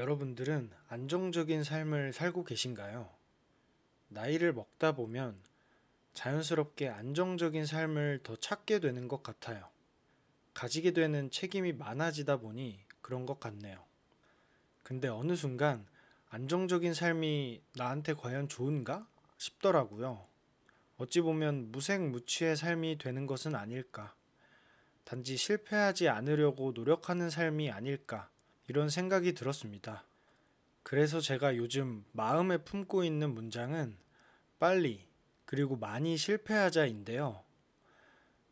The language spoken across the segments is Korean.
여러분들은 안정적인 삶을 살고 계신가요? 나이를 먹다 보면 자연스럽게 안정적인 삶을 더 찾게 되는 것 같아요. 가지게 되는 책임이 많아지다 보니 그런 것 같네요. 근데 어느 순간 안정적인 삶이 나한테 과연 좋은가 싶더라고요. 어찌 보면 무색무취의 삶이 되는 것은 아닐까. 단지 실패하지 않으려고 노력하는 삶이 아닐까. 이런 생각이 들었습니다. 그래서 제가 요즘 마음에 품고 있는 문장은 빨리 그리고 많이 실패하자인데요.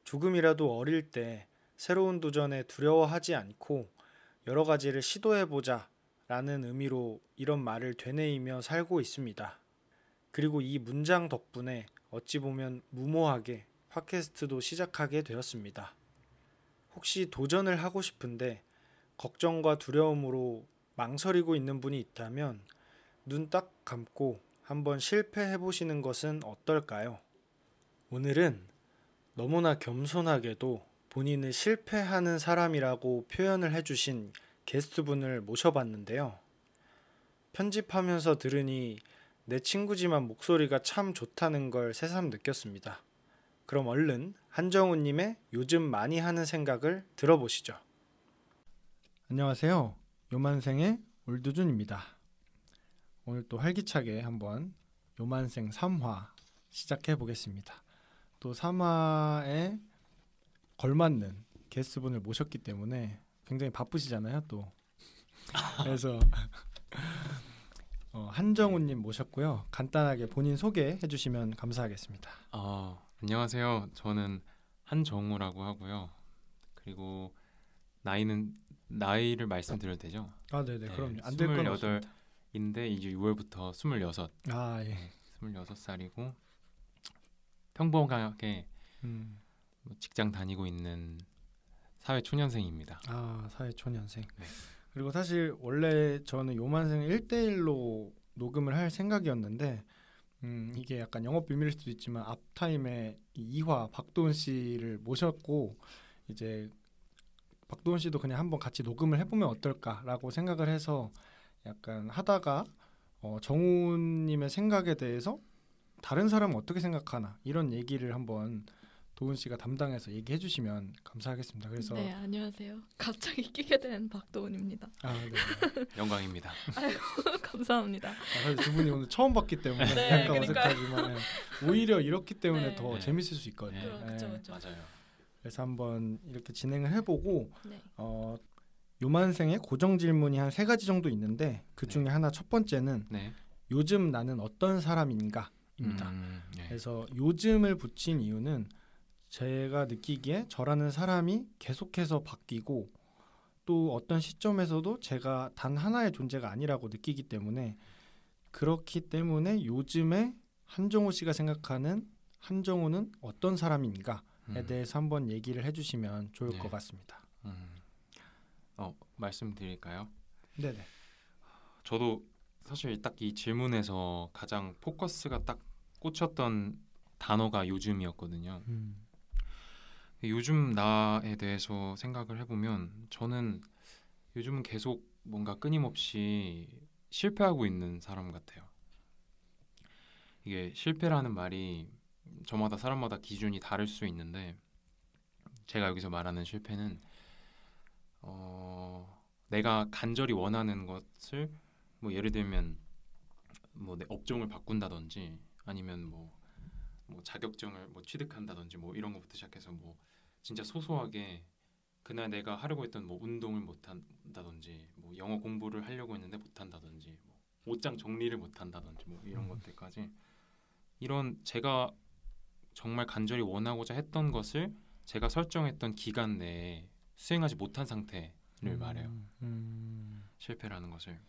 조금이라도 어릴 때 새로운 도전에 두려워하지 않고 여러 가지를 시도해보자 라는 의미로 이런 말을 되뇌이며 살고 있습니다. 그리고 이 문장 덕분에 어찌 보면 무모하게 팟캐스트도 시작하게 되었습니다. 혹시 도전을 하고 싶은데 걱정과 두려움으로 망설이고 있는 분이 있다면 눈 딱 감고 한번 실패해 보시는 것은 어떨까요? 오늘은 너무나 겸손하게도 본인을 실패하는 사람이라고 표현을 해주신 게스트분을 모셔봤는데요. 편집하면서 들으니 내 친구지만 목소리가 참 좋다는 걸 새삼 느꼈습니다. 그럼 얼른 한정우님의 요즘 많이 하는 생각을 들어보시죠. 안녕하세요. 요만생의 올두준입니다. 오늘 또 활기차게 한번 요만생 3화 시작해 보겠습니다. 또 3화에 걸맞는 게스트분을 모셨기 때문에 굉장히 바쁘시잖아요, 또. 그래서 어, 한정우님 모셨고요. 간단하게 본인 소개해 주시면 감사하겠습니다. 아, 안녕하세요. 저는 한정우라고 하고요. 그리고 나이는 나이를 말씀드려도 되죠? 아, 네네, 네, 그럼요. 안 될건 28 없습니다. 인데 이제 6월부터 26, 아, 예. 26살이고 평범하게 음, 뭐 직장 다니고 있는 사회 초년생입니다. 아, 사회 초년생. 네. 그리고 사실 원래 저는 요만생 1대1로 녹음을 할 생각이었는데 음, 이게 약간 영업 비밀일 수도 있지만 앞타임에 이 2화 박도훈 씨를 모셨고 이제 박도훈 씨도 그냥 한번 같이 녹음을 해보면 어떨까라고 생각을 해서 약간 하다가 어, 정우님의 생각에 대해서 다른 사람은 어떻게 생각하나 이런 얘기를 한번 도훈 씨가 담당해서 얘기해 주시면 감사하겠습니다. 그래서 네 안녕하세요. 갑자기 끼게 된 박도훈입니다. 아, 네. 영광입니다. 감사합니다. 아, 사실 두 분이 오늘 처음 봤기 때문에 네, 약간 그러니까요. 어색하지만 예. 오히려 이렇기 때문에 네. 더 네. 재밌을 수 있거든요. 네. 그럼, 그쵸, 그쵸. 맞아요. 그래서 한번 이렇게 진행을 해보고 네. 어, 요만생의 고정 질문이 한 세 가지 정도 있는데 그 중에 네. 하나 첫 번째는 네. 요즘 나는 어떤 사람인가입니다. 음, 네. 그래서 요즘을 붙인 이유는 제가 느끼기에 저라는 사람이 계속해서 바뀌고 또 어떤 시점에서도 제가 단 하나의 존재가 아니라고 느끼기 때문에 그렇기 때문에 요즘에 한정우 씨가 생각하는 한정우는 어떤 사람인가에 음, 대해서 한번 얘기를 해주시면 좋을 네. 것 같습니다. 음. 어, 말씀드릴까요? 네네. 저도 사실 딱 이 질문에서 가장 포커스가 딱 꽂혔던 단어가 요즘이었거든요. 음. 요즘 나에 대해서 생각을 해보면 저는 요즘은 계속 뭔가 끊임없이 실패하고 있는 사람 같아요. 이게 실패라는 말이 저마다 사람마다 기준이 다를 수 있는데 제가 여기서 말하는 실패는 어, 내가 간절히 원하는 것을 뭐 예를 들면 뭐 내 업종을 바꾼다든지 아니면 뭐, 뭐 자격증을 뭐 취득한다든지 뭐 이런 것부터 시작해서 뭐 진짜 소소하게 그날 내가 하려고 했던 뭐 운동을 못 한다든지 뭐 영어 공부를 하려고 했는데 못 한다든지 뭐 옷장 정리를 못 한다든지 뭐 이런 음. 것들까지 이런 제가 정말 간절히 원하고자 했던 것을 제가 설정했던 기간 내에 수행하지 못한 상태를 말해요. 음. 실패라는 것을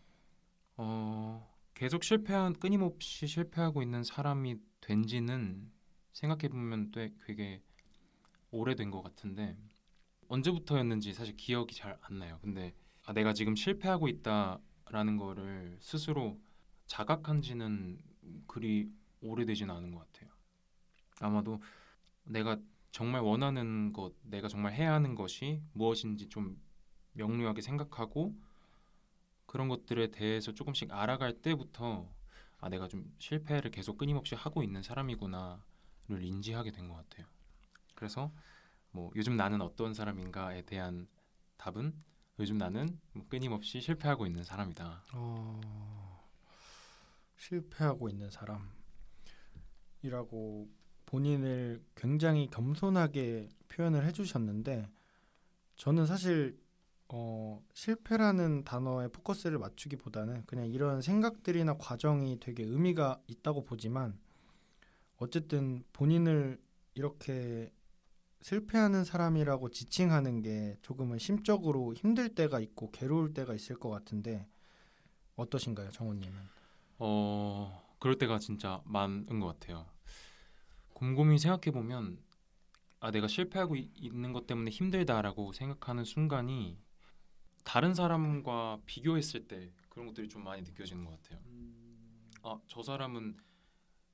어 계속 실패한 끊임없이 실패하고 있는 사람이 된지는 생각해 보면 되게 오래된 것 같은데 언제부터였는지 사실 기억이 잘 안 나요. 근데 아, 내가 지금 실패하고 있다라는 거를 스스로 자각한지는 그리 오래되지는 않은 것 같아요. 아마도 내가 정말 원하는 것, 내가 정말 해야 하는 것이 무엇인지 좀 명료하게 생각하고 그런 것들에 대해서 조금씩 알아갈 때부터 아 내가 좀 실패를 계속 끊임없이 하고 있는 사람이구나를 인지하게 된 것 같아요. 그래서 뭐 요즘 나는 어떤 사람인가에 대한 답은 요즘 나는 뭐 끊임없이 실패하고 있는 사람이다. 어, 실패하고 있는 사람이라고 본인을 굉장히 겸손하게 표현을 해주셨는데 저는 사실 어, 실패라는 단어에 포커스를 맞추기보다는 그냥 이런 생각들이나 과정이 되게 의미가 있다고 보지만 어쨌든 본인을 이렇게 실패하는 사람이라고 지칭하는 게 조금은 심적으로 힘들 때가 있고 괴로울 때가 있을 것 같은데 어떠신가요, 정우님은? 어 그럴 때가 진짜 많은 것 같아요. 곰곰이 생각해 보면 아 내가 실패하고 이- 있는 것 때문에 힘들다라고 생각하는 순간이 다른 사람과 비교했을 때 그런 것들이 좀 많이 느껴지는 것 같아요. 아저 사람은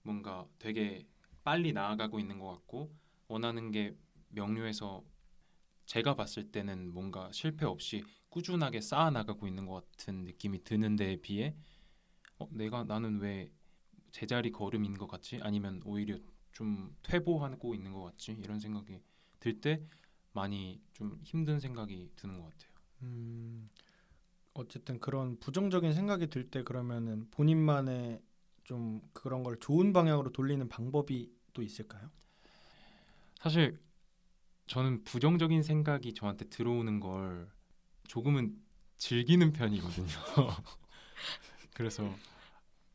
뭔가 되게 빨리 나아가고 있는 것 같고 원하는 게 명료해서 제가 봤을 때는 뭔가 실패 없이 꾸준하게 쌓아 나가고 있는 것 같은 느낌이 드는 데에 비해 어, 내가 나는 왜 제자리 걸음인 것 같지? 아니면 오히려 좀 퇴보하고 있는 것 같지? 이런 생각이 들 때 많이 좀 힘든 생각이 드는 것 같아요. 음, 어쨌든 그런 부정적인 생각이 들 때 그러면은 본인만의 좀 그런 걸 좋은 방향으로 돌리는 방법이 또 있을까요? 사실 저는 부정적인 생각이 저한테 들어오는 걸 조금은 즐기는 편이거든요. 그래서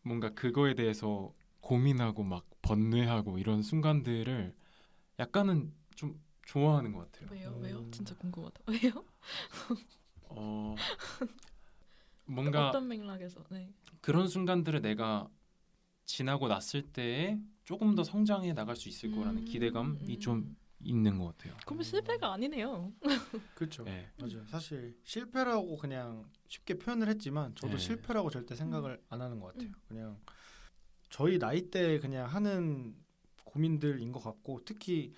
뭔가 그거에 대해서 고민하고 막 번뇌하고 이런 순간들을 약간은 좀 좋아하는 것 같아요. 왜요? 왜요? 음. 진짜 궁금하다. 왜요? 어 뭔가 어떤 맥락에서? 네. 그런 순간들을 내가 지나고 났을 때에 조금 더 성장해 나갈 수 있을 거라는 음, 기대감이 음. 좀 있는 것 같아요. 그러면 실패가 아니네요. 그렇죠. 네. 맞아요. 사실 실패라고 그냥 쉽게 표현을 했지만 저도 네. 실패라고 절대 생각을 안 하는 것 같아요. 그냥 저희 나이 때 그냥 하는 고민들인 것 같고 특히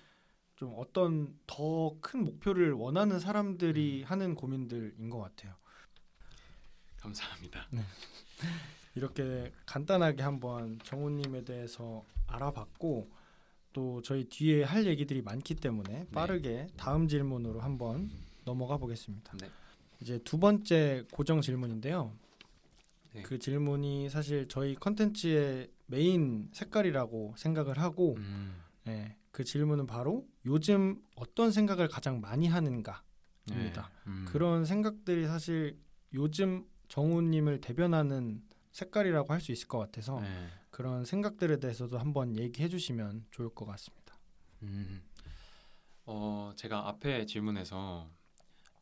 좀 어떤 더 큰 목표를 원하는 사람들이 하는 고민들인 것 같아요. 감사합니다. 이렇게 간단하게 한번 정우님에 대해서 알아봤고 또 저희 뒤에 할 얘기들이 많기 때문에 빠르게 다음 질문으로 한번 넘어가 보겠습니다. 네. 이제 두 번째 고정 질문인데요. 네. 그 질문이 사실 저희 컨텐츠의 메인 색깔이라고 생각을 하고 음, 네, 그 질문은 바로 요즘 어떤 생각을 가장 많이 하는가 네. 입니다. 음, 그런 생각들이 사실 요즘 정우님을 대변하는 색깔이라고 할 수 있을 것 같아서 네. 그런 생각들에 대해서도 한번 얘기해 주시면 좋을 것 같습니다. 음, 어 제가 앞에 질문에서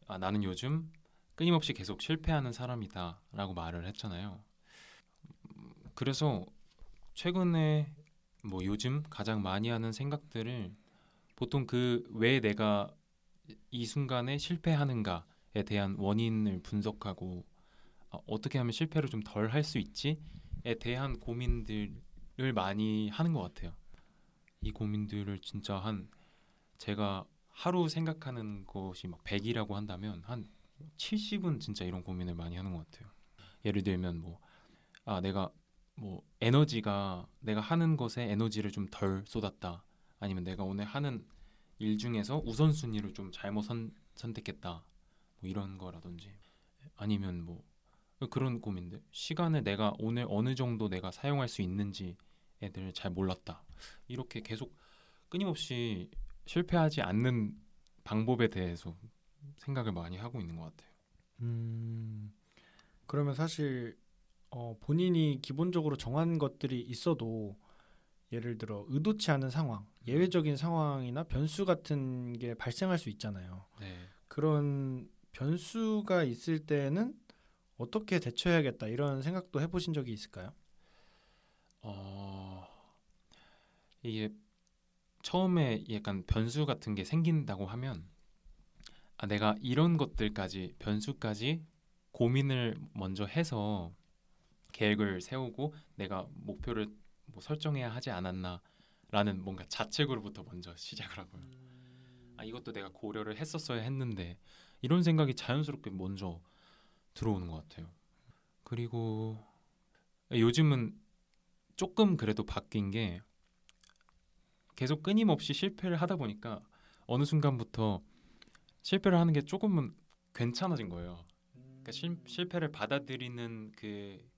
아, 나는 요즘 끊임없이 계속 실패하는 사람이다라고 말을 했잖아요. 음, 그래서 최근에 뭐 요즘 가장 많이 하는 생각들을 보통 그 왜 내가 이 순간에 실패하는가에 대한 원인을 분석하고 어, 어떻게 하면 실패를 좀 덜 할 수 있지에 대한 고민들을 많이 하는 것 같아요. 이 고민들을 진짜 한 제가 하루 생각하는 것이 막 100이라고 한다면 한 70은 진짜 이런 고민을 많이 하는 것 같아요. 예를 들면 뭐 아 내가 뭐 에너지가 내가 하는 것에 에너지를 좀 덜 쏟았다. 아니면 내가 오늘 하는 일 중에서 우선순위를 좀 잘못 선, 선택했다. 뭐 이런 거라든지 아니면 뭐 그런 고민들. 시간을 내가 오늘 어느 정도 내가 사용할 수 있는지 애들 잘 몰랐다. 이렇게 계속 끊임없이 실패하지 않는 방법에 대해서 생각을 많이 하고 있는 것 같아요. 음, 그러면 사실 어, 본인이 기본적으로 정한 것들이 있어도 예를 들어 의도치 않은 상황, 예외적인 상황이나 변수 같은 게 발생할 수 있잖아요. 네. 그런 변수가 있을 때는 어떻게 대처해야겠다 이런 생각도 해보신 적이 있을까요? 어 이게 처음에 약간 변수 같은 게 생긴다고 하면 아 내가 이런 것들까지 변수까지 고민을 먼저 해서 계획을 세우고 내가 목표를 뭐 설정해야 하지 않았나라는 뭔가 자책으로부터 먼저 시작을 하고요. 아 이것도 내가 고려를 했었어야 했는데 이런 생각이 자연스럽게 먼저 들어오는 것 같아요. 그리고 요즘은 조금 그래도 바뀐 게 계속 끊임없이 실패를 하다 보니까 어느 순간부터 실패를 하는 게 조금은 괜찮아진 거예요. 그러니까 실, 실패를 받아들이는 그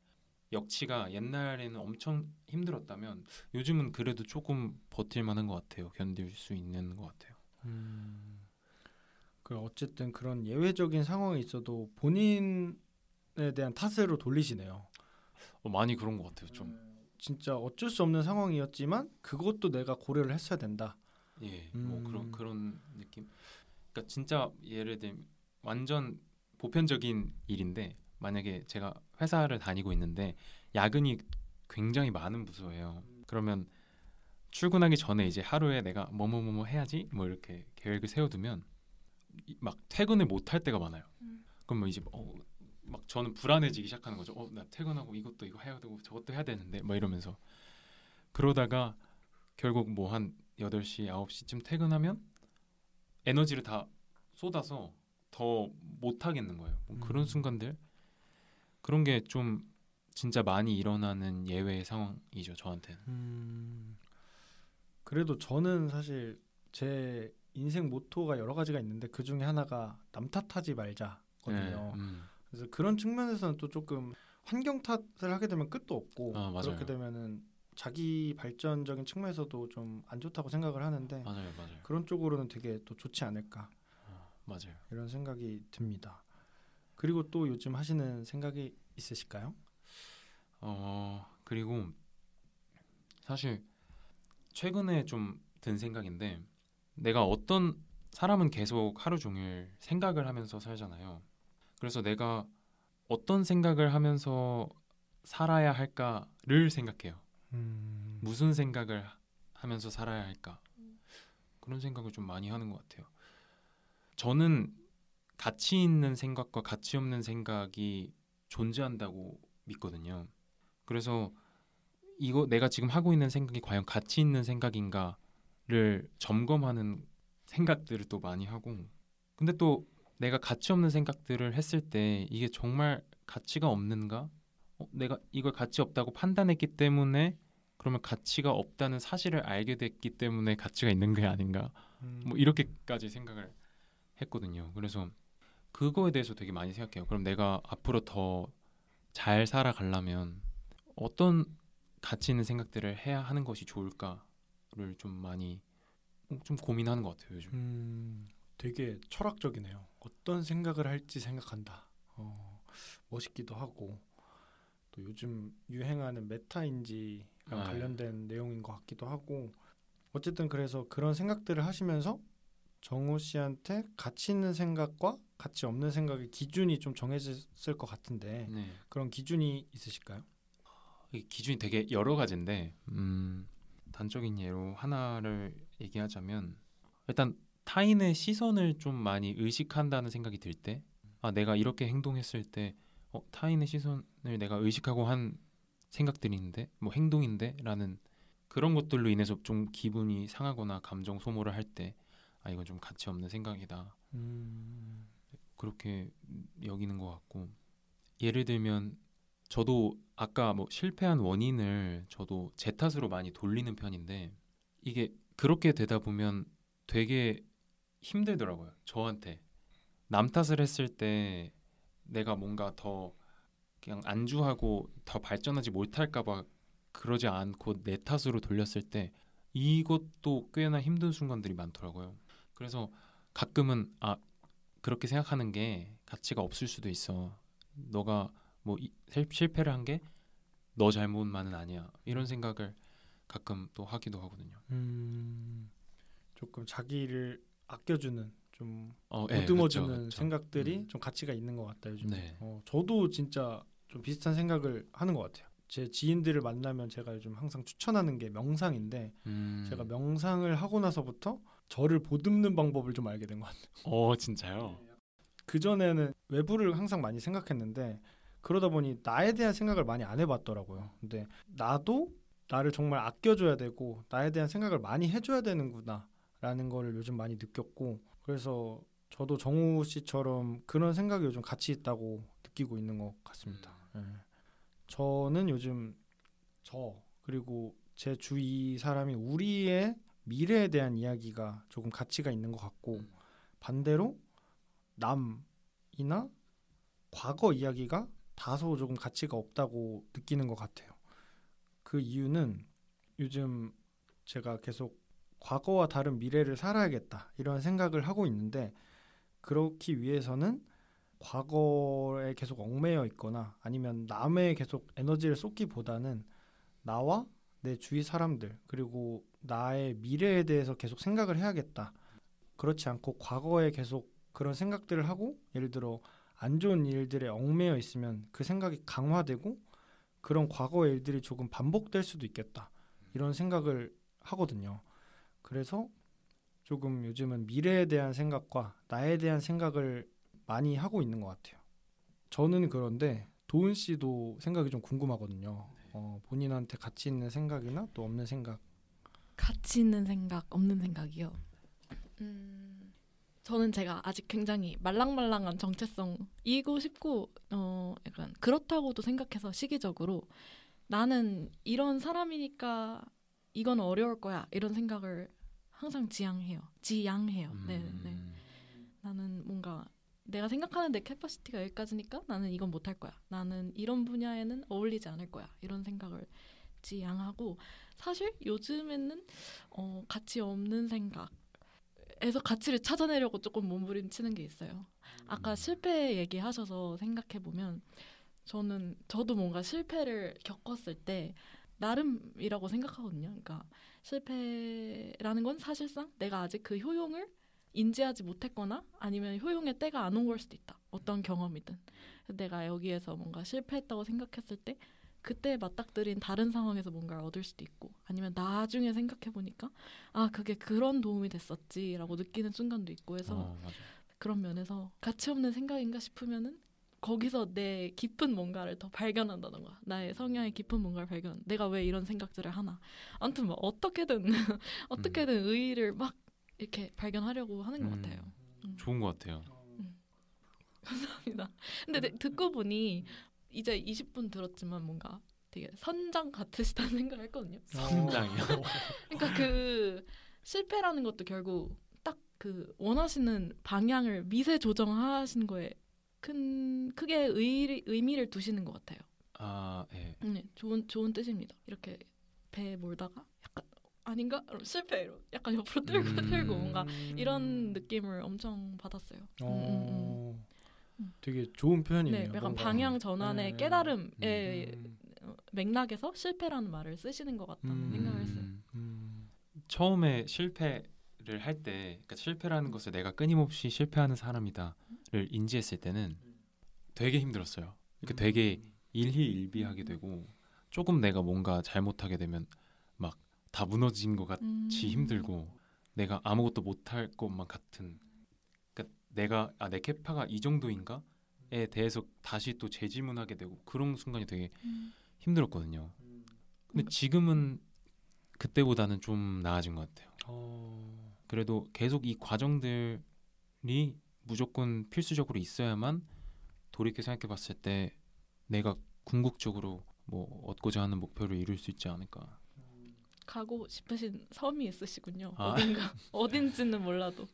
역치가 옛날에는 엄청 힘들었다면 요즘은 그래도 조금 버틸 만한 것 같아요. 견딜 수 있는 것 같아요. 음, 그 어쨌든 그런 예외적인 상황이 있어도 본인에 대한 탓으로 돌리시네요. 어, 많이 그런 것 같아요. 좀 진짜 어쩔 수 없는 상황이었지만 그것도 내가 고려를 했어야 된다. 예, 뭐 음. 그런 그런 느낌. 그러니까 진짜 예를 들면 완전 보편적인 일인데 만약에 제가 회사를 다니고 있는데 야근이 굉장히 많은 부서예요. 그러면 출근하기 전에 이제 하루에 내가 뭐뭐뭐뭐 해야지 뭐 이렇게 계획을 세워두면 이- 막 퇴근을 못 할 때가 많아요. 음. 그럼 뭐 이제 어, 막 저는 불안해지기 시작하는 거죠. 어, 나 퇴근하고 이것도 이거 해야 되고 저것도 해야 되는데 뭐 이러면서 그러다가 결국 뭐한 8시, 9시쯤 퇴근하면 에너지를 다 쏟아서 더 못 하겠는 거예요. 뭐 그런 음. 순간들 그런 게 좀 진짜 많이 일어나는 예외 상황이죠, 저한테는. 음, 그래도 저는 사실 제 인생 모토가 여러 가지가 있는데 그 중에 하나가 남 탓하지 말자거든요. 네, 음. 그래서 그런 측면에서는 또 조금 환경 탓을 하게 되면 끝도 없고 아. 그렇게 되면은 자기 발전적인 측면에서도 좀 안 좋다고 생각을 하는데 맞아요, 맞아요. 그런 쪽으로는 되게 또 좋지 않을까 어, 맞아요. 이런 생각이 듭니다. 그리고 또 요즘 하시는 생각이 있으실까요? 어 그리고 사실 최근에 좀 든 생각인데 내가 어떤 사람은 계속 하루 종일 생각을 하면서 살잖아요. 그래서 내가 어떤 생각을 하면서 살아야 할까를 생각해요. 음, 무슨 생각을 하- 하면서 살아야 할까 그런 생각을 좀 많이 하는 것 같아요. 저는 가치 있는 생각과 가치 없는 생각이 존재한다고 믿거든요. 그래서 이거 내가 지금 하고 있는 생각이 과연 가치 있는 생각인가를 점검하는 생각들을 또 많이 하고 근데 또 내가 가치 없는 생각들을 했을 때 이게 정말 가치가 없는가? 어, 내가 이걸 가치 없다고 판단했기 때문에 그러면 가치가 없다는 사실을 알게 됐기 때문에 가치가 있는 게 아닌가? 음, 뭐 이렇게까지 생각을 했거든요. 그래서 그거에 대해서 되게 많이 생각해요. 그럼 내가 앞으로 더 잘 살아가려면 어떤 가치 있는 생각들을 해야 하는 것이 좋을까를 좀 많이 좀 고민하는 것 같아요 요즘. 음, 되게 철학적이네요. 어떤 생각을 할지 생각한다. 어, 멋있기도 하고 또 요즘 유행하는 메타인지랑 네. 관련된 내용인 것 같기도 하고 어쨌든 그래서 그런 생각들을 하시면서 정우 씨한테 가치 있는 생각과 가치 없는 생각의 기준이 좀 정해졌을 것 같은데 네. 그런 기준이 있으실까요? 이 기준이 되게 여러 가지인데 음, 단적인 예로 하나를 얘기하자면 일단 타인의 시선을 좀 많이 의식한다는 생각이 들 때 아, 내가 이렇게 행동했을 때 어, 타인의 시선을 내가 의식하고 한 생각들인데 뭐 행동인데라는 그런 것들로 인해서 좀 기분이 상하거나 감정 소모를 할 때 아 이건 좀 가치 없는 생각이다. 음, 그렇게 여기는 것 같고. 예를 들면 저도 아까 뭐 실패한 원인을 저도 제 탓으로 많이 돌리는 편인데 이게 그렇게 되다 보면 되게 힘들더라고요 저한테. 남 탓을 했을 때 내가 뭔가 더 그냥 안주하고 더 발전하지 못할까봐 그러지 않고 내 탓으로 돌렸을 때 이것도 꽤나 힘든 순간들이 많더라고요 그래서 가끔은 아 그렇게 생각하는 게 가치가 없을 수도 있어. 너가 뭐 이- 실- 실패를 한 게 너 잘못만은 아니야. 이런 생각을 가끔 또 하기도 하거든요. 음, 조금 자기를 아껴주는 좀 어, 예, 보듬어주는 그쵸, 그쵸. 생각들이 음. 좀 가치가 있는 것 같다 요즘. 네. 어, 저도 진짜 좀 비슷한 생각을 하는 것 같아요. 제 지인들을 만나면 제가 요즘 항상 추천하는 게 명상인데 음. 제가 명상을 하고 나서부터 저를 보듬는 방법을 좀 알게 된 것 같아요. 어 진짜요? 그 전에는 외부를 항상 많이 생각했는데 그러다 보니 나에 대한 생각을 많이 안 해봤더라고요. 근데 나도 나를 정말 아껴줘야 되고 나에 대한 생각을 많이 해줘야 되는구나라는 거를 요즘 많이 느꼈고 그래서 저도 정우 씨처럼 그런 생각이 요즘 같이 있다고 느끼고 있는 것 같습니다. 예. 저는 요즘 저 그리고 제 주위 사람이 우리의 미래에 대한 이야기가 조금 가치가 있는 것 같고 음. 반대로 남이나 과거 이야기가 다소 조금 가치가 없다고 느끼는 것 같아요. 그 이유는 요즘 제가 계속 과거와 다른 미래를 살아야겠다 이런 생각을 하고 있는데 그렇기 위해서는 과거에 계속 얽매여 있거나 아니면 남에 계속 에너지를 쏟기보다는 나와 내 주위 사람들 그리고 나의 미래에 대해서 계속 생각을 해야겠다. 그렇지 않고 과거에 계속 그런 생각들을 하고 예를 들어 안 좋은 일들에 얽매여 있으면 그 생각이 강화되고 그런 과거의 일들이 조금 반복될 수도 있겠다. 이런 생각을 하거든요. 그래서 조금 요즘은 미래에 대한 생각과 나에 대한 생각을 많이 하고 있는 것 같아요. 저는 그런데 도은 씨도 생각이 좀 궁금하거든요. 어, 본인한테 가치 있는 생각이나 또 없는 생각. 가치 있는 생각, 없는 생각이요. 음, 저는 제가 아직 굉장히 말랑말랑한 정체성이고 싶고, 어, 약간 그렇다고도 생각해서 시기적으로 나는 이런 사람이니까 이건 어려울 거야 이런 생각을 항상 지향해요. 지향해요. 네, 네. 음. 나는 뭔가 내가 생각하는 내 캐파시티가 여기까지니까 나는 이건 못할 거야. 나는 이런 분야에는 어울리지 않을 거야. 이런 생각을 지향하고 사실 요즘에는 어, 가치 없는 생각 에서 가치를 찾아내려고 조금 몸부림치는 게 있어요. 아까 실패 얘기하셔서 생각해 보면 저는 저도 뭔가 실패를 겪었을 때 나름이라고 생각하거든요. 그러니까 실패라는 건 사실상 내가 아직 그 효용을 인지하지 못했거나 아니면 효용의 때가 안 온 걸 수도 있다. 어떤 경험이든. 내가 여기에서 뭔가 실패했다고 생각했을 때 그때 맞닥뜨린 다른 상황에서 뭔가를 얻을 수도 있고 아니면 나중에 생각해 보니까 아 그게 그런 도움이 됐었지라고 느끼는 순간도 있고 해서 어. 그런 면에서 가치 없는 생각인가 싶으면은 거기서 내 깊은 뭔가를 더 발견한다던가 나의 성향의 깊은 뭔가를 발견 내가 왜 이런 생각들을 하나 아무튼 뭐 어떻게든 어떻게든 의의를 막 이렇게 발견하려고 하는 것 음. 같아요 음. 좋은 것 같아요. 감사합니다 근데 네, 듣고 보니 이제 20분 들었지만 뭔가 되게 선장 같으시다는 생각을 했거든요 선장이요? 그러니까 그 실패라는 것도 결국 딱 그 원하시는 방향을 미세 조정하시는 거에 큰 크게 의, 의미를 두시는 것 같아요. 아, 예. 네, 좋은 좋은 뜻입니다. 이렇게 배에 몰다가 약간 아닌가 실패 로 약간 옆으로 들고 음. 들고 뭔가 이런 느낌을 엄청 받았어요. 음, 음, 어, 음. 되게 좋은 음. 표현이네요. 네, 약간 뭔가. 방향 전환의 네. 깨달음의 음. 어, 맥락에서 실패라는 말을 쓰시는 것 같다는 음. 생각을 했어요. 음. 음. 처음에 실패를 할 때, 그러니까 실패라는 것을 내가 끊임없이 실패하는 사람이다를 인지했을 때는 되게 힘들었어요. 그러니까 되게 일희일비하게 되고 조금 내가 뭔가 잘못하게 되면 막 다 무너진 것 같이 음. 힘들고 내가 아무것도 못할 것만 같은. 그러니까 내가 아 내 캐파가 이 정도인가에 대해서 다시 또 재질문하게 되고 그런 순간이 되게 음. 힘들었거든요. 근데 지금은 그때보다는 좀 나아진 것 같아요. 어, 그래도 계속 이 과정들이 무조건 필수적으로 있어야만 돌이켜 생각해 봤을 때 내가 궁극적으로 뭐 얻고자 하는 목표를 이룰 수 있지 않을까. 가고 싶으신 섬이 있으시군요. 아. 어딘가 어딘지는 몰라도.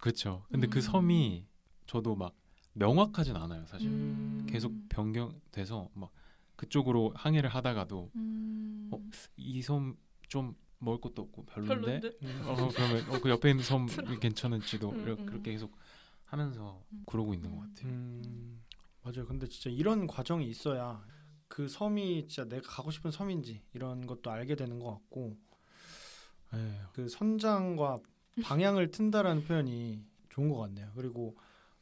그렇죠. 근데 그 음. 섬이 저도 막 명확하진 않아요, 사실. 음. 계속 변경돼서 막 그쪽으로 항해를 하다가도 음. 어, 이섬좀 먹을 것도 없고 별론데 별론데. 어 그러면 어, 그 옆에 있는 섬 괜찮을지도 음, 이렇게 음. 그렇게 계속 하면서 음. 그러고 있는 것 음. 같아요. 음, 맞아요. 근데 진짜 이런 과정이 있어야 그 섬이 진짜 내가 가고 싶은 섬인지 이런 것도 알게 되는 것 같고, 예, 그 선장과 방향을 튼다라는 표현이 좋은 것 같네요. 그리고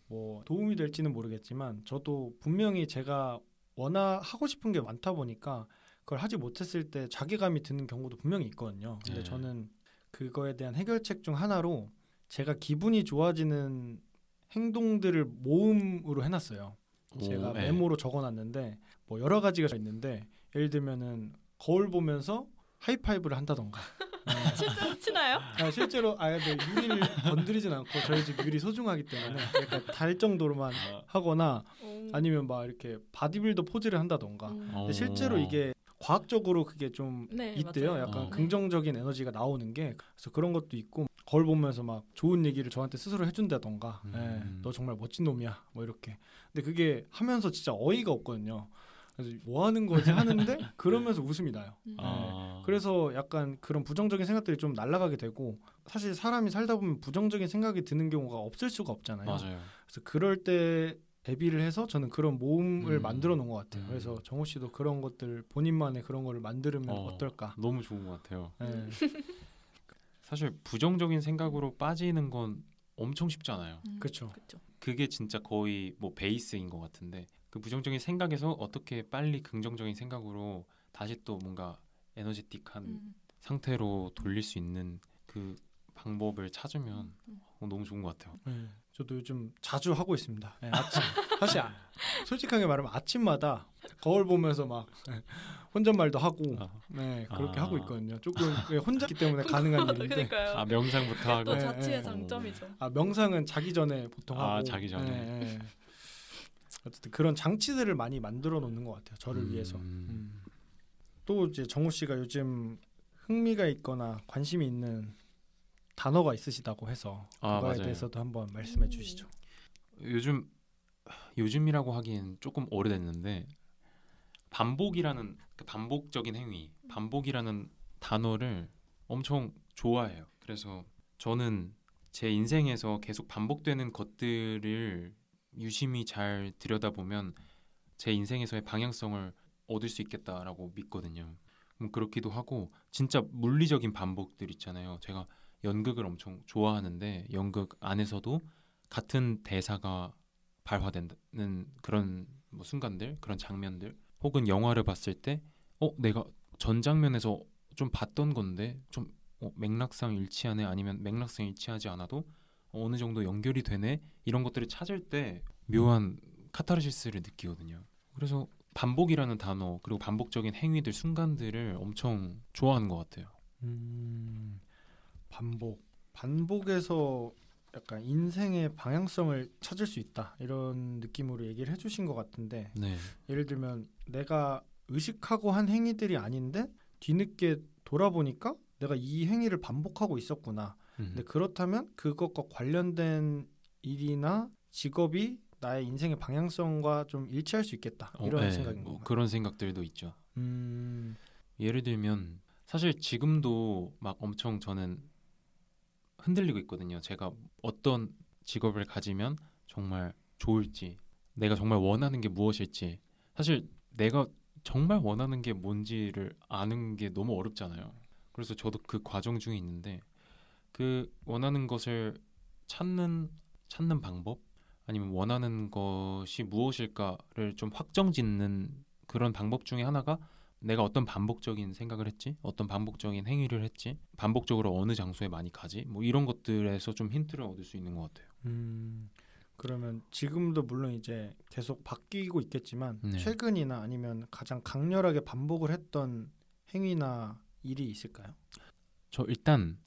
뭐 도움이 될지는 모르겠지만 저도 분명히 제가 원하 하고 싶은 게 많다 보니까 그걸 하지 못했을 때 자괴감이 드는 경우도 분명히 있거든요. 근데 네. 저는 그거에 대한 해결책 중 하나로 제가 기분이 좋아지는 행동들을 모음으로 해놨어요. 제가 오, 네. 메모로 적어놨는데 뭐 여러 가지가 있는데 예를 들면은 거울 보면서 하이파이브를 한다던가. 네. 실제로 치나요? 아, 실제로 아 근데 유리를 건드리진 않고 저희 집 유리 소중하기 때문에 약간 닿을 정도로만 하거나 음. 아니면 막 이렇게 바디빌더 포즈를 한다던가. 음. 어. 근데 실제로 이게 과학적으로 그게 좀 네, 있대요. 맞아요. 약간 어. 긍정적인 에너지가 나오는 게 그래서 그런 것도 있고 거울 보면서 막 좋은 얘기를 저한테 스스로 해준다던가. 음. 예, 너 정말 멋진 놈이야. 뭐 이렇게. 근데 그게 하면서 진짜 어이가 없거든요. 그래서 뭐 하는 거지 하는데 그러면서 웃음이 나요. 음. 아. 그래서 약간 그런 부정적인 생각들이 좀 날아가게 되고 사실 사람이 살다 보면 부정적인 생각이 드는 경우가 없을 수가 없잖아요. 맞아요. 그래서 그럴 때 대비를 해서 저는 그런 모음을 음. 만들어 놓은 것 같아요. 음. 그래서 정호 씨도 그런 것들 본인만의 그런 거를 만들면 어. 어. 떨까 너무 좋은 것 같아요. 예. 사실 부정적인 생각으로 빠지는 건 엄청 쉽잖아요. 음. 그쵸. 그게 진짜 거의 뭐 베이스인 것 같은데 그 부정적인 생각에서 어떻게 빨리 긍정적인 생각으로 다시 또 뭔가 에너제틱한 음. 상태로 돌릴 수 있는 그 방법을 찾으면 음. 어, 너무 좋은 것 같아요. 예. 저도 요즘 자주 하고 있습니다. 예, 아침 사실 아- 솔직하게 말하면 아침마다 거울 보면서 막 예, 혼잣말도 하고 아. 네, 그렇게 아. 하고 있거든요. 조금 예, 혼자기 때문에 가능한 일인데 그러니까요. 아 명상부터 하고 또 네, 자취의 네. 장점이죠. 아 명상은 자기 전에 보통 아, 하고 자기 전에. 어쨌든 그런 장치들을 많이 만들어 놓는 것 같아요. 저를 음. 위해서. 음. 또 이제 정우 씨가 요즘 흥미가 있거나 관심이 있는 단어가 있으시다고 해서 아, 그거에 맞아요. 대해서도 한번 말씀해 음. 주시죠. 요즘 요즘이라고 하기엔 조금 오래됐는데 반복이라는 그 반복적인 행위, 반복이라는 단어를 엄청 좋아해요. 그래서 저는 제 인생에서 계속 반복되는 것들을 유심히 잘 들여다보면 제 인생에서의 방향성을 얻을 수 있겠다라고 믿거든요. 음, 그렇기도 하고 진짜 물리적인 반복들 있잖아요. 제가 연극을 엄청 좋아하는데 연극 안에서도 같은 대사가 발화되는 그런 뭐 순간들, 그런 장면들, 혹은 영화를 봤을 때, 어 내가 전 장면에서 좀 봤던 건데 좀 어, 맥락상 일치하네, 아니면 맥락상 일치하지 않아도 어느 정도 연결이 되네 이런 것들을 찾을 때 묘한 카타르시스를 느끼거든요. 그래서 반복이라는 단어 그리고 반복적인 행위들 순간들을 엄청 좋아하는 것 같아요. 음, 반복. 반복에서 약간 인생의 방향성을 찾을 수 있다 이런 느낌으로 얘기를 해주신 것 같은데 네, 예를 들면 내가 의식하고 한 행위들이 아닌데 뒤늦게 돌아보니까 내가 이 행위를 반복하고 있었구나. 음. 근데 그렇다면 그것과 관련된 일이나 직업이 나의 인생의 방향성과 좀 일치할 수 있겠다 어, 이런 네, 생각인 뭐 건가요? 그런 생각들도 있죠. 음, 예를 들면 사실 지금도 막 엄청 저는 흔들리고 있거든요. 제가 어떤 직업을 가지면 정말 좋을지, 내가 정말 원하는 게 무엇일지. 사실 내가 정말 원하는 게 뭔지를 아는 게 너무 어렵잖아요. 그래서 저도 그 과정 중에 있는데 그 원하는 것을 찾는 찾는 방법 아니면 원하는 것이 무엇일까를 좀 확정짓는 그런 방법 중에 하나가 내가 어떤 반복적인 생각을 했지, 어떤 반복적인 행위를 했지, 반복적으로 어느 장소에 많이 가지, 뭐 이런 것들에서 좀 힌트를 얻을 수 있는 것 같아요. 음, 그러면 지금도 물론 이제 계속 바뀌고 있겠지만 네. 최근이나 아니면 가장 강렬하게 반복을 했던 행위나 일이 있을까요? 저 일단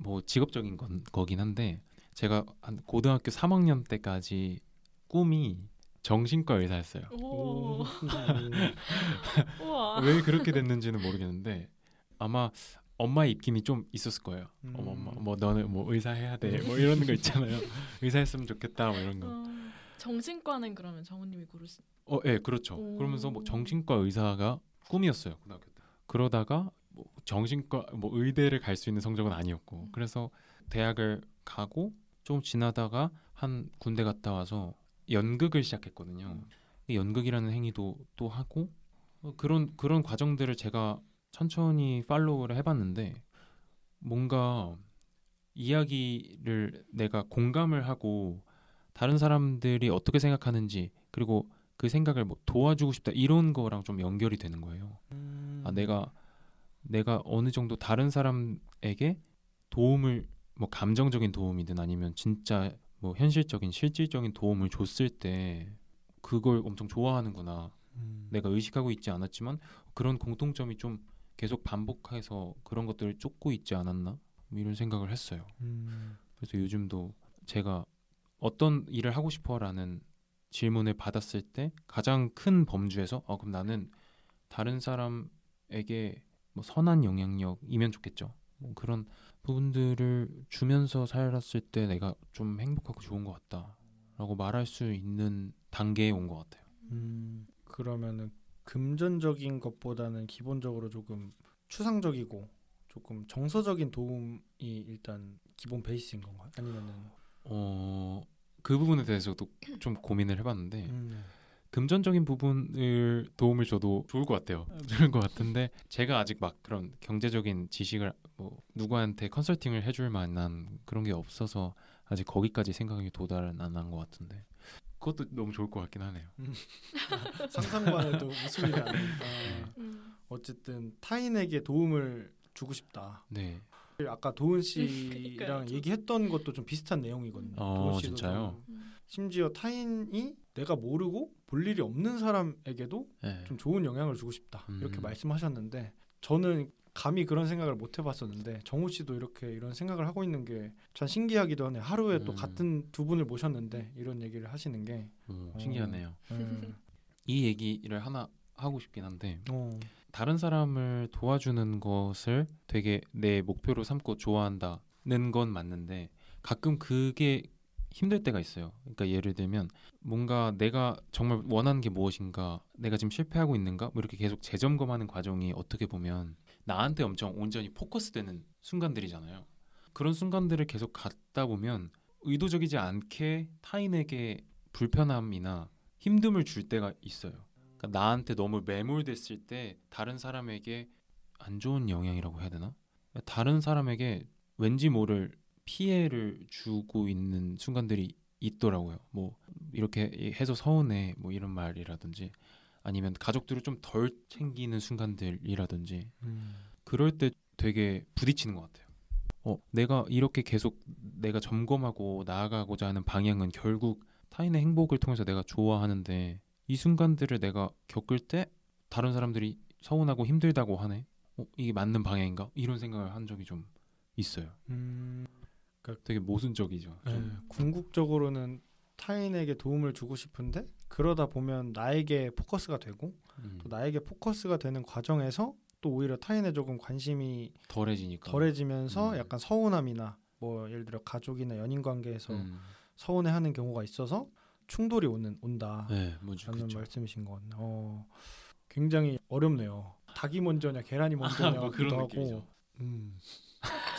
뭐 직업적인 건 거긴 한데 제가 한 고등학교 3학년 때까지 꿈이 정신과 의사였어요. 왜 그렇게 됐는지는 모르겠는데 아마 엄마의 입김이 좀 있었을 거예요. 음. 어머 엄마 뭐 너는 뭐 의사 해야 돼 뭐 이런 거 있잖아요. 의사 했으면 좋겠다 뭐 이런 거. 어, 정신과는 그러면 정우님이 고르신. 어, 예, 그렇죠. 오. 그러면서 뭐 정신과 의사가 꿈이었어요 고등학교 때. 그러다가 뭐 정신과 뭐 의대를 갈 수 있는 성적은 아니었고, 음. 그래서 대학을 가고 좀 지나다가 한 군대 갔다 와서 연극을 시작했거든요. 이 연극이라는 행위도 또 하고 어, 그런 그런 과정들을 제가 천천히 팔로우를 해봤는데 뭔가 이야기를 내가 공감을 하고 다른 사람들이 어떻게 생각하는지 그리고 그 생각을 뭐 도와주고 싶다 이런 거랑 좀 연결이 되는 거예요. 음. 아 내가 내가 어느 정도 다른 사람에게 도움을 뭐 감정적인 도움이든 아니면 진짜 뭐 현실적인 실질적인 도움을 줬을 때 그걸 엄청 좋아하는구나. 음. 내가 의식하고 있지 않았지만 그런 공통점이 좀 계속 반복해서 그런 것들을 쫓고 있지 않았나 뭐 이런 생각을 했어요. 음. 그래서 요즘도 제가 어떤 일을 하고 싶어라는 질문을 받았을 때 가장 큰 범주에서 어 그럼 나는 다른 사람에게 뭐 선한 영향력이면 좋겠죠. 뭐 그런 부분들을 주면서 살았을 때 내가 좀 행복하고 좋은 것 같다라고 말할 수 있는 단계에 온 것 같아요. 음. 그러면은 금전적인 것보다는 기본적으로 조금 추상적이고 조금 정서적인 도움이 일단 기본 베이스인 건가요? 아니면은 어 그 부분에 대해서도 좀 고민을 해봤는데 음. 금전적인 부분을 도움을 줘도 좋을 것 같아요. 좋을 것 같은데 제가 아직 막 그런 경제적인 지식을 뭐 누구한테 컨설팅을 해줄 만한 그런 게 없어서 아직 거기까지 생각이 도달은 안 한 것 같은데 그것도 너무 좋을 것 같긴 하네요. 상상만 해도 웃음이 음. 어쨌든 타인에게 도움을 주고 싶다. 네. 아까 도은 그러니까요. 씨랑 얘기했던 것도 좀 비슷한 내용이거든요. 어, 도은 씨도 진짜요? 좀 음. 심지어 타인이 내가 모르고 볼 일이 없는 사람에게도 네. 좀 좋은 영향을 주고 싶다. 이렇게 음. 말씀하셨는데 저는 감히 그런 생각을 못 해봤었는데 정우 씨도 이렇게 이런 생각을 하고 있는 게 참 신기하기도 하네. 하루에 또 음. 같은 두 분을 모셨는데 이런 얘기를 하시는 게 오, 어. 신기하네요. 음. 이 얘기를 하나 하고 싶긴 한데 어. 다른 사람을 도와주는 것을 되게 내 목표로 삼고 좋아한다는 건 맞는데 가끔 그게 힘들 때가 있어요. 그러니까 예를 들면 뭔가 내가 정말 원하는 게 무엇인가, 내가 지금 실패하고 있는가, 뭐 이렇게 계속 재점검하는 과정이 어떻게 보면 나한테 엄청 온전히 포커스되는 순간들이잖아요. 그런 순간들을 계속 갖다 보면 의도적이지 않게 타인에게 불편함이나 힘듦을 줄 때가 있어요. 그러니까 나한테 너무 매몰됐을 때 다른 사람에게 안 좋은 영향이라고 해야 되나? 다른 사람에게 왠지 모를 피해를 주고 있는 순간들이 있더라고요. 뭐 이렇게 해서 서운해 뭐 이런 말이라든지 아니면 가족들을 좀 덜 챙기는 순간들이라든지 음. 그럴 때 되게 부딪히는 것 같아요. 어, 내가 이렇게 계속 내가 점검하고 나아가고자 하는 방향은 결국 타인의 행복을 통해서 내가 좋아하는데 이 순간들을 내가 겪을 때 다른 사람들이 서운하고 힘들다고 하네. 어, 이게 맞는 방향인가? 이런 생각을 한 적이 좀 있어요. 음. 되게 모순적이죠. 네, 좀. 궁극적으로는 타인에게 도움을 주고 싶은데 그러다 보면 나에게 포커스가 되고 음, 또 나에게 포커스가 되는 과정에서 또 오히려 타인에 조금 관심이 덜해지니까. 덜해지면서 음. 약간 서운함이나 뭐 예를 들어 가족이나 연인 관계에서 음, 서운해하는 경우가 있어서 충돌이 오는 온다. 네. 라는 그쵸. 말씀이신 것 같네요. 어, 굉장히 어렵네요. 닭이 먼저냐 계란이 먼저냐 뭐 같기도 그런. 느낌이죠. 음.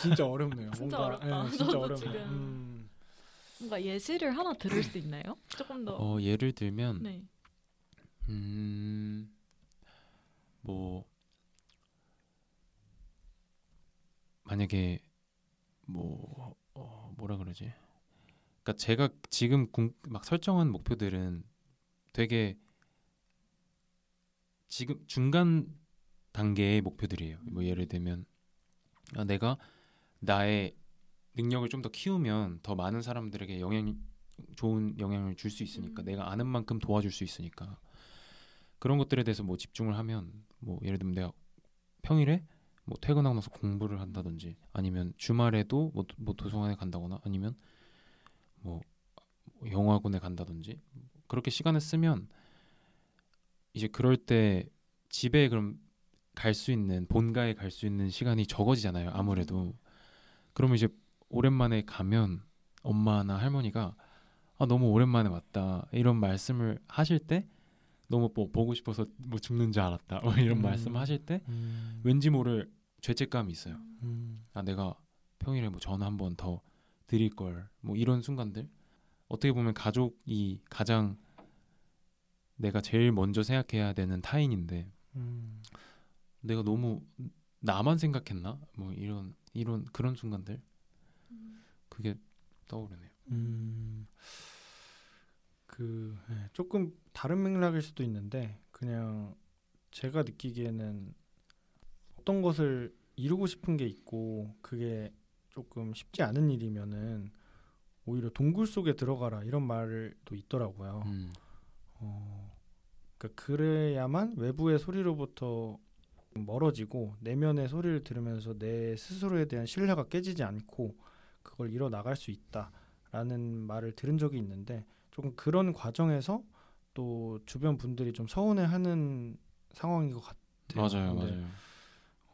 진짜 어렵네요. 진짜 뭔가 어렵다. 예, 진짜 저도 어렵네요. 지금. 음. 뭔가 예시를 하나 들을 수 있나요? 조금 더. 어, 예를 들면 네. 음, 뭐 만약에 뭐 어, 뭐라 그러지? 그러니까 제가 지금 궁- 막 설정한 목표들은 되게 지금 중간 단계의 목표들이에요. 뭐 예를 들면 아, 내가 나의 능력을 좀 더 키우면 더 많은 사람들에게 영향 좋은 영향을 줄 수 있으니까 음. 내가 아는 만큼 도와줄 수 있으니까 그런 것들에 대해서 뭐 집중을 하면 뭐 예를 들면 내가 평일에 뭐 퇴근하고 나서 공부를 한다든지 아니면 주말에도 뭐, 도- 뭐 도서관에 간다거나 아니면 뭐 영화관에 간다든지 그렇게 시간을 쓰면 이제 그럴 때 집에 그럼 갈 수 있는 본가에 갈 수 있는 시간이 적어지잖아요 아무래도 그러면 이제 오랜만에 가면 엄마나 할머니가 아 너무 오랜만에 왔다 이런 말씀을 하실 때 너무 뭐 보고 싶어서 뭐 죽는 줄 알았다 뭐 이런 음. 말씀하실 때 음. 왠지 모를 죄책감이 있어요. 음. 아 내가 평일에 뭐 전화 한 번 더 드릴 걸 뭐 이런 순간들 어떻게 보면 가족이 가장 내가 제일 먼저 생각해야 되는 타인인데 음. 내가 너무 나만 생각했나 뭐 이런 이런 그런 순간들 음. 그게 떠오르네요. 음. 그 예, 조금 다른 맥락일 수도 있는데 그냥 제가 느끼기에는 어떤 것을 이루고 싶은 게 있고 그게 조금 쉽지 않은 일이면은 오히려 동굴 속에 들어가라 이런 말도 있더라고요. 음. 어, 그러니까 그래야만 외부의 소리로부터 멀어지고 내면의 소리를 들으면서 내 스스로에 대한 신뢰가 깨지지 않고 그걸 이뤄 나갈 수 있다라는 말을 들은 적이 있는데 조금 그런 과정에서 또 주변 분들이 좀 서운해하는 상황인 것 같아요. 맞아요, 맞아요.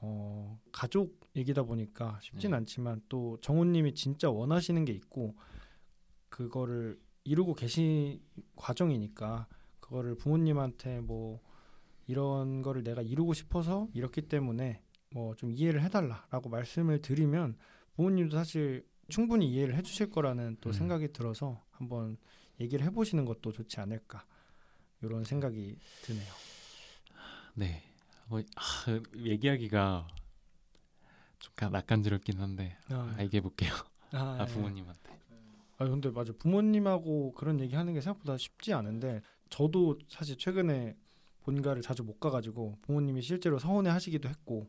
어, 가족 얘기다 보니까 쉽진 네. 않지만 또 정우님이 진짜 원하시는 게 있고 그거를 이루고 계신 과정이니까 그거를 부모님한테 뭐 이런 거를 내가 이루고 싶어서 이렇기 때문에 뭐 좀 이해를 해달라라고 말씀을 드리면 부모님도 사실 충분히 이해를 해주실 거라는 또 음. 생각이 들어서 한번 얘기를 해보시는 것도 좋지 않을까 이런 생각이 드네요. 네. 뭐 아, 얘기하기가 좀 가- 낯간지럽긴 한데 아, 아, 얘기해 볼게요. 아, 예. 부모님한테. 아 근데 맞아 부모님하고 그런 얘기 하는 게 생각보다 쉽지 않은데 저도 사실 최근에 본가를 자주 못 가가지고 부모님이 실제로 서운해 하시기도 했고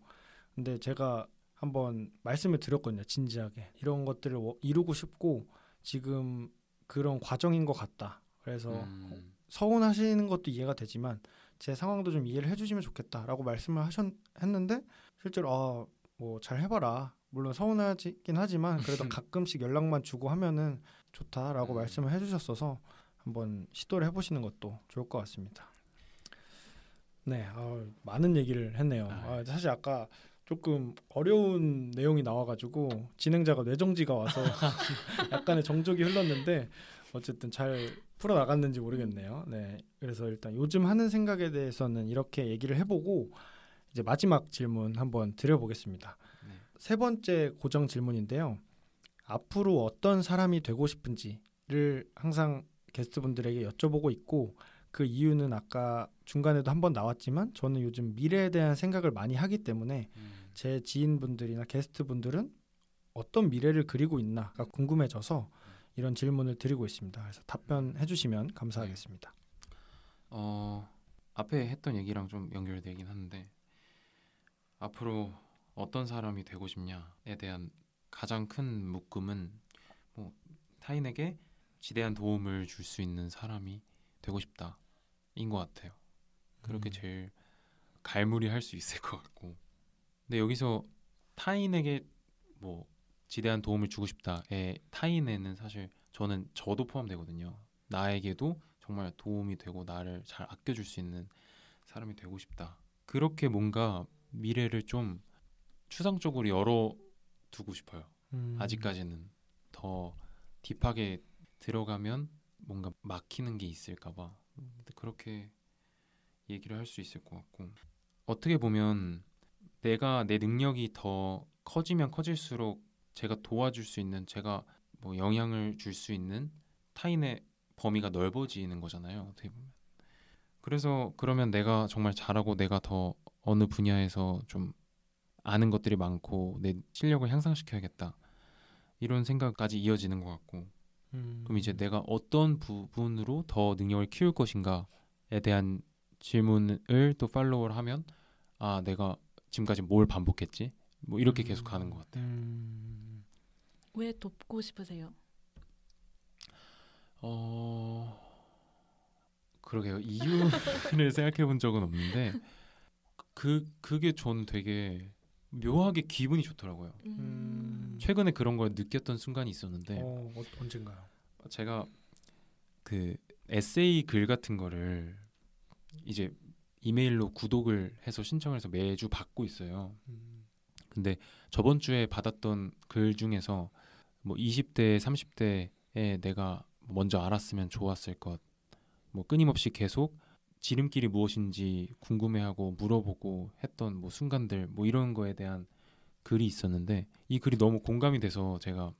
근데 제가 한번 말씀을 드렸거든요 진지하게 이런 것들을 워- 이루고 싶고 지금 그런 과정인 것 같다 그래서 음, 서운하시는 것도 이해가 되지만 제 상황도 좀 이해를 해주시면 좋겠다라고 말씀을 하셨 했는데 실제로 아 뭐 잘 해봐라 물론 서운하긴 하지만 그래도 가끔씩 연락만 주고 하면은 좋다라고 음. 말씀을 해주셨어서 한번 시도를 해보시는 것도 좋을 것 같습니다. 네, 아, 많은 얘기를 했네요. 아, 사실 아까 조금 어려운 내용이 나와가지고 진행자가 뇌정지가 와서 약간의 정적이 흘렀는데 어쨌든 잘 풀어 나갔는지 모르겠네요. 네, 그래서 일단 요즘 하는 생각에 대해서는 이렇게 얘기를 해보고 이제 마지막 질문 한번 드려보겠습니다. 네. 세 번째 고정 질문인데요. 앞으로 어떤 사람이 되고 싶은지를 항상 게스트분들에게 여쭤보고 있고 그 이유는 아까 중간에도 한번 나왔지만 저는 요즘 미래에 대한 생각을 많이 하기 때문에 음, 제 지인분들이나 게스트분들은 어떤 미래를 그리고 있나가 궁금해져서 이런 질문을 드리고 있습니다. 그래서 답변해 주시면 감사하겠습니다. 어 앞에 했던 얘기랑 좀 연결되긴 하는데 앞으로 어떤 사람이 되고 싶냐에 대한 가장 큰 묶음은 뭐 타인에게 지대한 도움을 줄 수 있는 사람이 되고 싶다인 것 같아요. 그렇게 음. 제일 갈무리할 수 있을 것 같고 근데 여기서 타인에게 뭐 지대한 도움을 주고 싶다의 타인에는 사실 저는 저도 포함되거든요 나에게도 정말 도움이 되고 나를 잘 아껴줄 수 있는 사람이 되고 싶다 그렇게 뭔가 미래를 좀 추상적으로 열어 두고 싶어요 음. 아직까지는 더 딥하게 들어가면 뭔가 막히는 게 있을까봐. 근데 그렇게 얘기를 할 수 있을 것 같고. 어떻게 보면 내가 내 능력이 더 커지면 커질수록 제가 도와줄 수 있는 제가 뭐 영향을 줄 수 있는 타인의 범위가 넓어지는 거잖아요 어떻게 보면. 그래서 그러면 내가 정말 잘하고 내가 더 어느 분야에서 좀 아는 것들이 많고 내 실력을 향상시켜야겠다. 이런 생각까지 이어지는 것 같고 음. 그럼 이제 내가 어떤 부분으로 더 능력을 키울 것인가에 대한 질문을 또 팔로우를 하면 아 내가 지금까지 뭘 반복했지 뭐 이렇게 계속 가는 것 같아요. 음. 왜 돕고 싶으세요? 어 그러게요 이유를 생각해 본 적은 없는데 그 그게 전 되게 묘하게 기분이 좋더라고요. 음. 최근에 그런 걸 느꼈던 순간이 있었는데 어, 어, 언젠가요? 제가 그 에세이 글 같은 거를 이제 이메일로 구독을 해서 신청을 해서 매주 받고 있어요. 음. 근데 저번 주에 받았던 글 중에서 뭐 20대, 30대에 내가 먼저 알았으면 좋았을 것, 뭐 끊임없이 계속 지름길이 무엇인지 궁금해하고 물어보고 했던 뭐 순간들, 뭐 이런 거에 대한 글이 있었는데 이 글이 너무 공감이 돼서 제가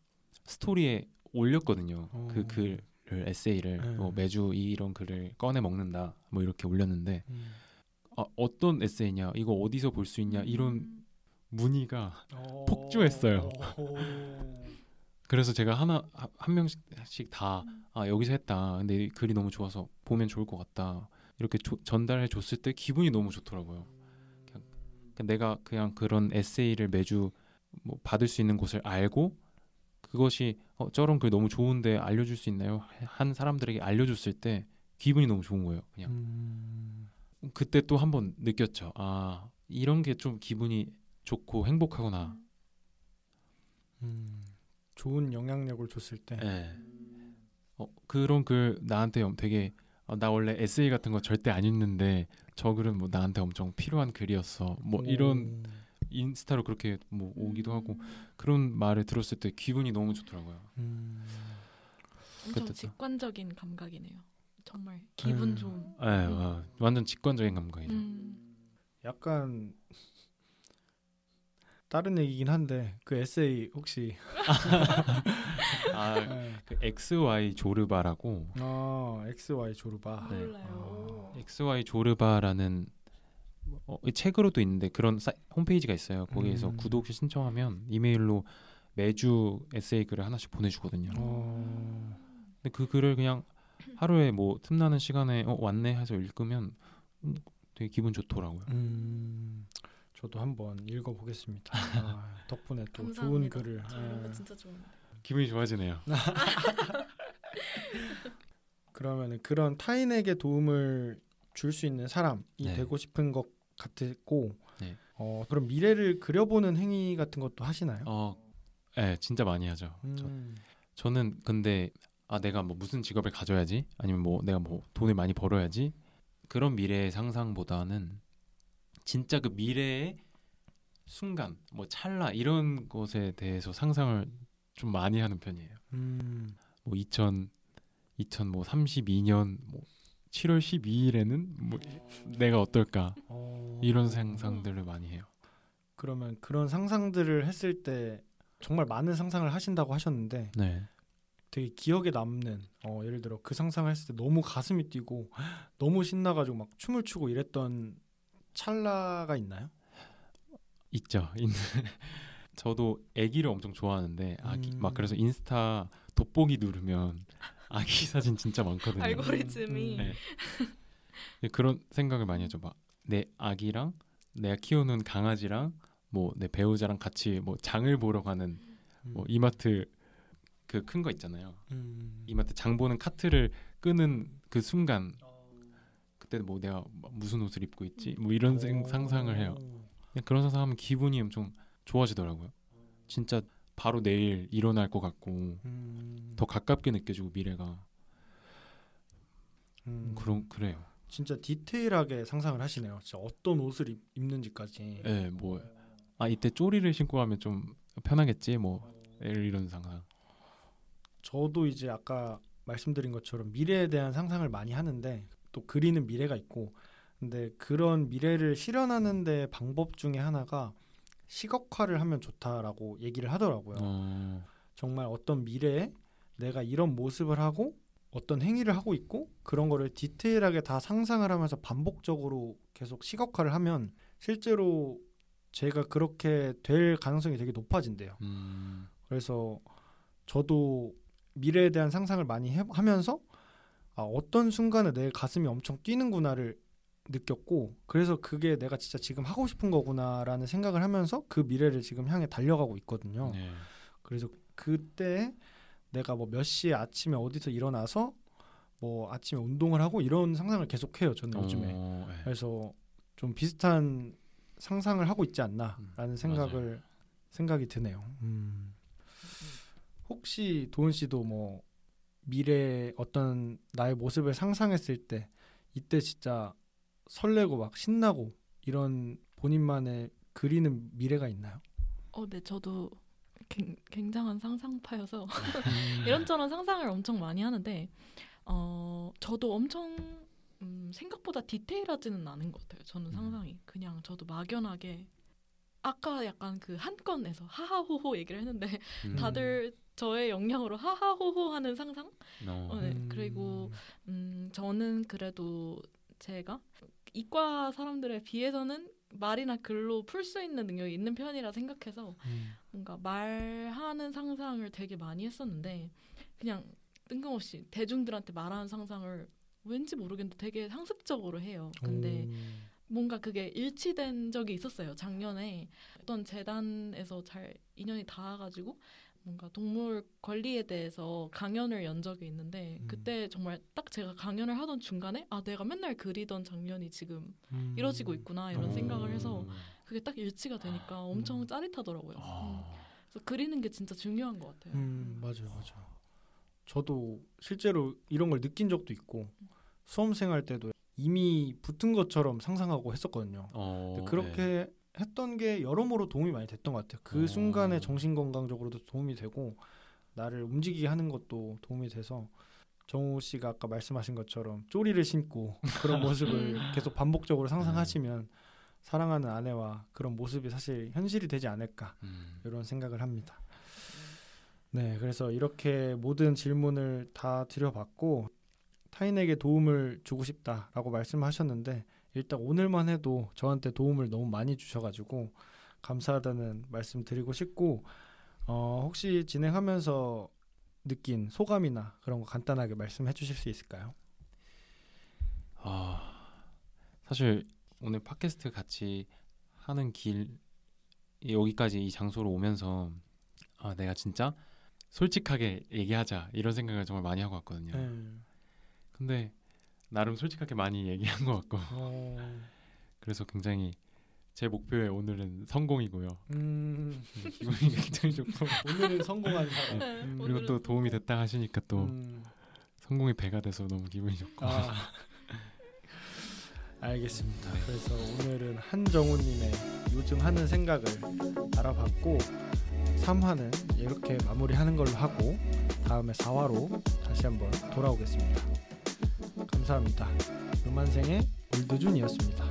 스토리에 올렸거든요. 어. 그 글을 에세이를 네. 뭐 매주 이 이런 글을 꺼내 먹는다, 뭐 이렇게 올렸는데 음. 아, 어떤 에세이냐, 이거 어디서 볼 수 있냐 이런 음. 문의가 어. 폭주했어요. 오. 그래서 제가 하나 하- 한 명씩 다 아, 여기서 했다. 근데 이 글이 너무 좋아서 보면 좋을 것 같다. 이렇게 조- 전달해 줬을 때 기분이 너무 좋더라고요. 그냥, 그냥 내가 그냥 그런 에세이를 매주 뭐 받을 수 있는 곳을 알고 그것이 어, 저런 글 너무 좋은데 알려줄 수 있나요? 한 사람들에게 알려줬을 때 기분이 너무 좋은 거예요. 그냥 음. 그때 또 한 번 느꼈죠. 아 이런 게 좀 기분이 좋고 행복하구나. 음, 좋은 영향력을 줬을 때. 예. 어, 그런 글 나한테 엄- 되게 어, 나 원래 에세이 같은 거 절대 안 읽는데 저 글은 뭐 나한테 엄청 필요한 글이었어. 뭐 이런 인스타로 그렇게 뭐 오기도 하고 그런 말을 들었을 때 기분이 너무 좋더라고요. 음, 엄청 그때도. 직관적인 감각이네요. 정말 기분 음. 좋은. 예, 어, 완전 직관적인 감각이죠. 음. 약간 다른 얘기긴 한데 그 에세이 혹시 아, 예. 그 XY 조르바라고 아 XY 조르바 네. 몰라요. XY 조르바라는 어, 이 책으로도 있는데 그런 사, 홈페이지가 있어요. 거기에서 음. 구독 신청하면 이메일로 매주 에세이 글을 하나씩 보내주거든요. 어, 근데 그 글을 그냥 하루에 뭐 틈나는 시간에 어, 왔네 해서 읽으면 음, 되게 기분 좋더라고요. 음, 저도 한번 읽어보겠습니다. 아, 덕분에 또 좋은 감사합니다. 글을 저 이런 거 예. 진짜 좋은데. 기분이 좋아지네요. 그러면은 그런 타인에게 도움을 줄 수 있는 사람이 네. 되고 싶은 것 같고 네. 어, 그럼 미래를 그려보는 행위 같은 것도 하시나요? 어, 네, 진짜 많이 하죠. 저, 음, 저 는 근데 아 내가 뭐 무슨 직업을 가져야지 아니면 뭐 내가 뭐 돈을 많이 벌어야지 그런 미래의 상상보다는 진짜 그 미래의 순간 뭐 찰나 이런 것에 대해서 상상을 좀 많이 하는 편이에요. 음, 뭐 2000, 2000뭐 32년 뭐 7월 12일에는 뭐 내가 어떨까 어, 이런 상상들을 많이 해요. 그러면 그런 상상들을 했을 때 정말 많은 상상을 하신다고 하셨는데 네. 되게 기억에 남는 어, 예를 들어 그 상상을 했을 때 너무 가슴이 뛰고 너무 신나가지고 막 춤을 추고 이랬던 찰나가 있나요? 있죠. 있는. 저도 아기를 엄청 좋아하는데 아기 음. 막 그래서 인스타 돋보기 누르면 아기 사진 진짜 많거든요. 알고리즘이 네. 네, 그런 생각을 많이 하죠. 막 내 아기랑 내가 키우는 강아지랑 뭐 내 배우자랑 같이 뭐 장을 보러 가는 뭐 이마트 그 큰 거 있잖아요. 음. 이마트 장 보는 카트를 끄는 그 순간 그때 뭐 내가 뭐 무슨 옷을 입고 있지 뭐 이런 생, 상상을 해요. 그런 상상하면 기분이 엄청 좋아지더라고요. 진짜 바로 내일 일어날 것 같고 음. 더 가깝게 느껴지고 미래가 음. 그런 그래요. 진짜 디테일하게 상상을 하시네요. 진짜 어떤 옷을 입, 입는지까지. 예, 뭐아 이때 쪼리를 신고 가면 좀 편하겠지 뭐 이런 상상. 저도 이제 아까 말씀드린 것처럼 미래에 대한 상상을 많이 하는데 또 그리는 미래가 있고 근데 그런 미래를 실현하는 데 방법 중에 하나가 시각화를 하면 좋다라고 얘기를 하더라고요. 어, 정말 어떤 미래에 내가 이런 모습을 하고 어떤 행위를 하고 있고 그런 거를 디테일하게 다 상상을 하면서 반복적으로 계속 시각화를 하면 실제로 제가 그렇게 될 가능성이 되게 높아진대요. 음, 그래서 저도 미래에 대한 상상을 많이 해, 하면서 아, 어떤 순간에 내 가슴이 엄청 뛰는구나를 느꼈고 그래서 그게 내가 진짜 지금 하고 싶은 거구나라는 생각을 하면서 그 미래를 지금 향해 달려가고 있거든요. 네. 그래서 그때 내가 뭐 몇 시에 아침에 어디서 일어나서 뭐 아침에 운동을 하고 이런 상상을 계속 해요. 저는 요즘에. 어, 예. 그래서 좀 비슷한 상상을 하고 있지 않나라는 음, 생각을 생각이 드네요. 음. 혹시 도은 씨도 뭐 미래 어떤 나의 모습을 상상했을 때 이때 진짜 설레고 막 신나고 이런 본인만의 그리는 미래가 있나요? 어, 네, 저도 굉- 굉장한 상상파여서 이런저런 상상을 엄청 많이 하는데 어, 저도 엄청 음, 생각보다 디테일하지는 않은 것 같아요. 저는 음. 상상이 그냥 저도 막연하게 아까 약간 그 한 건에서 하하호호 얘기를 했는데 음, 다들 저의 역량으로 하하호호 하는 상상? 어, 어, 네. 그리고 음, 저는 그래도 제가 이과 사람들에 비해서는 말이나 글로 풀 수 있는 능력이 있는 편이라 생각해서 음. 뭔가 말하는 상상을 되게 많이 했었는데 그냥 뜬금없이 대중들한테 말하는 상상을 왠지 모르겠는데 되게 상습적으로 해요. 근데 음. 뭔가 그게 일치된 적이 있었어요. 작년에 어떤 재단에서 잘 인연이 닿아가지고 뭔가 동물 권리에 대해서 강연을 연 적이 있는데 음. 그때 정말 딱 제가 강연을 하던 중간에 아 내가 맨날 그리던 장면이 지금 음. 이뤄지고 있구나 이런 오. 생각을 해서 그게 딱 일치가 되니까 엄청 음. 짜릿하더라고요. 음. 아, 그래서 그리는 게 진짜 중요한 것 같아요. 음 맞아요 맞아요. 저도 실제로 이런 걸 느낀 적도 있고 수험생활 때도 이미 붙은 것처럼 상상하고 했었거든요. 어, 근데 그렇게 했던 게 여러모로 도움이 많이 됐던 것 같아요. 그 어. 순간에 정신 건강적으로도 도움이 되고 나를 움직이게 하는 것도 도움이 돼서 정우 씨가 아까 말씀하신 것처럼 쪼리를 신고 그런 모습을 음. 계속 반복적으로 상상하시면 사랑하는 아내와 그런 모습이 사실 현실이 되지 않을까 음. 이런 생각을 합니다. 네, 그래서 이렇게 모든 질문을 다 드려봤고 타인에게 도움을 주고 싶다라고 말씀하셨는데 일단 오늘만 해도 저한테 도움을 너무 많이 주셔가지고 감사하다는 말씀 드리고 싶고 어, 혹시 진행하면서 느낀 소감이나 그런 거 간단하게 말씀해 주실 수 있을까요? 아 사실 오늘 팟캐스트 같이 하는 길 여기까지 이 장소로 오면서 아 내가 진짜 솔직하게 얘기하자 이런 생각을 정말 많이 하고 왔거든요. 네. 근데 나름 솔직하게 많이 얘기한 것 같고 어, 그래서 굉장히 제 목표에 오늘은 성공이고요. 음, 네, 기분이 굉장히 좋고 오늘은 성공한 사람. 네, 음, 그리고 또 도움이 됐다 하시니까 또 음. 성공이 배가 돼서 너무 기분이 좋고 아, 알겠습니다. 네. 그래서 오늘은 한정우님의 요즘 하는 생각을 알아봤고 3화는 이렇게 마무리하는 걸로 하고 다음에 4화로 다시 한번 돌아오겠습니다. 감사합니다. 음한생의 올드준이었습니다.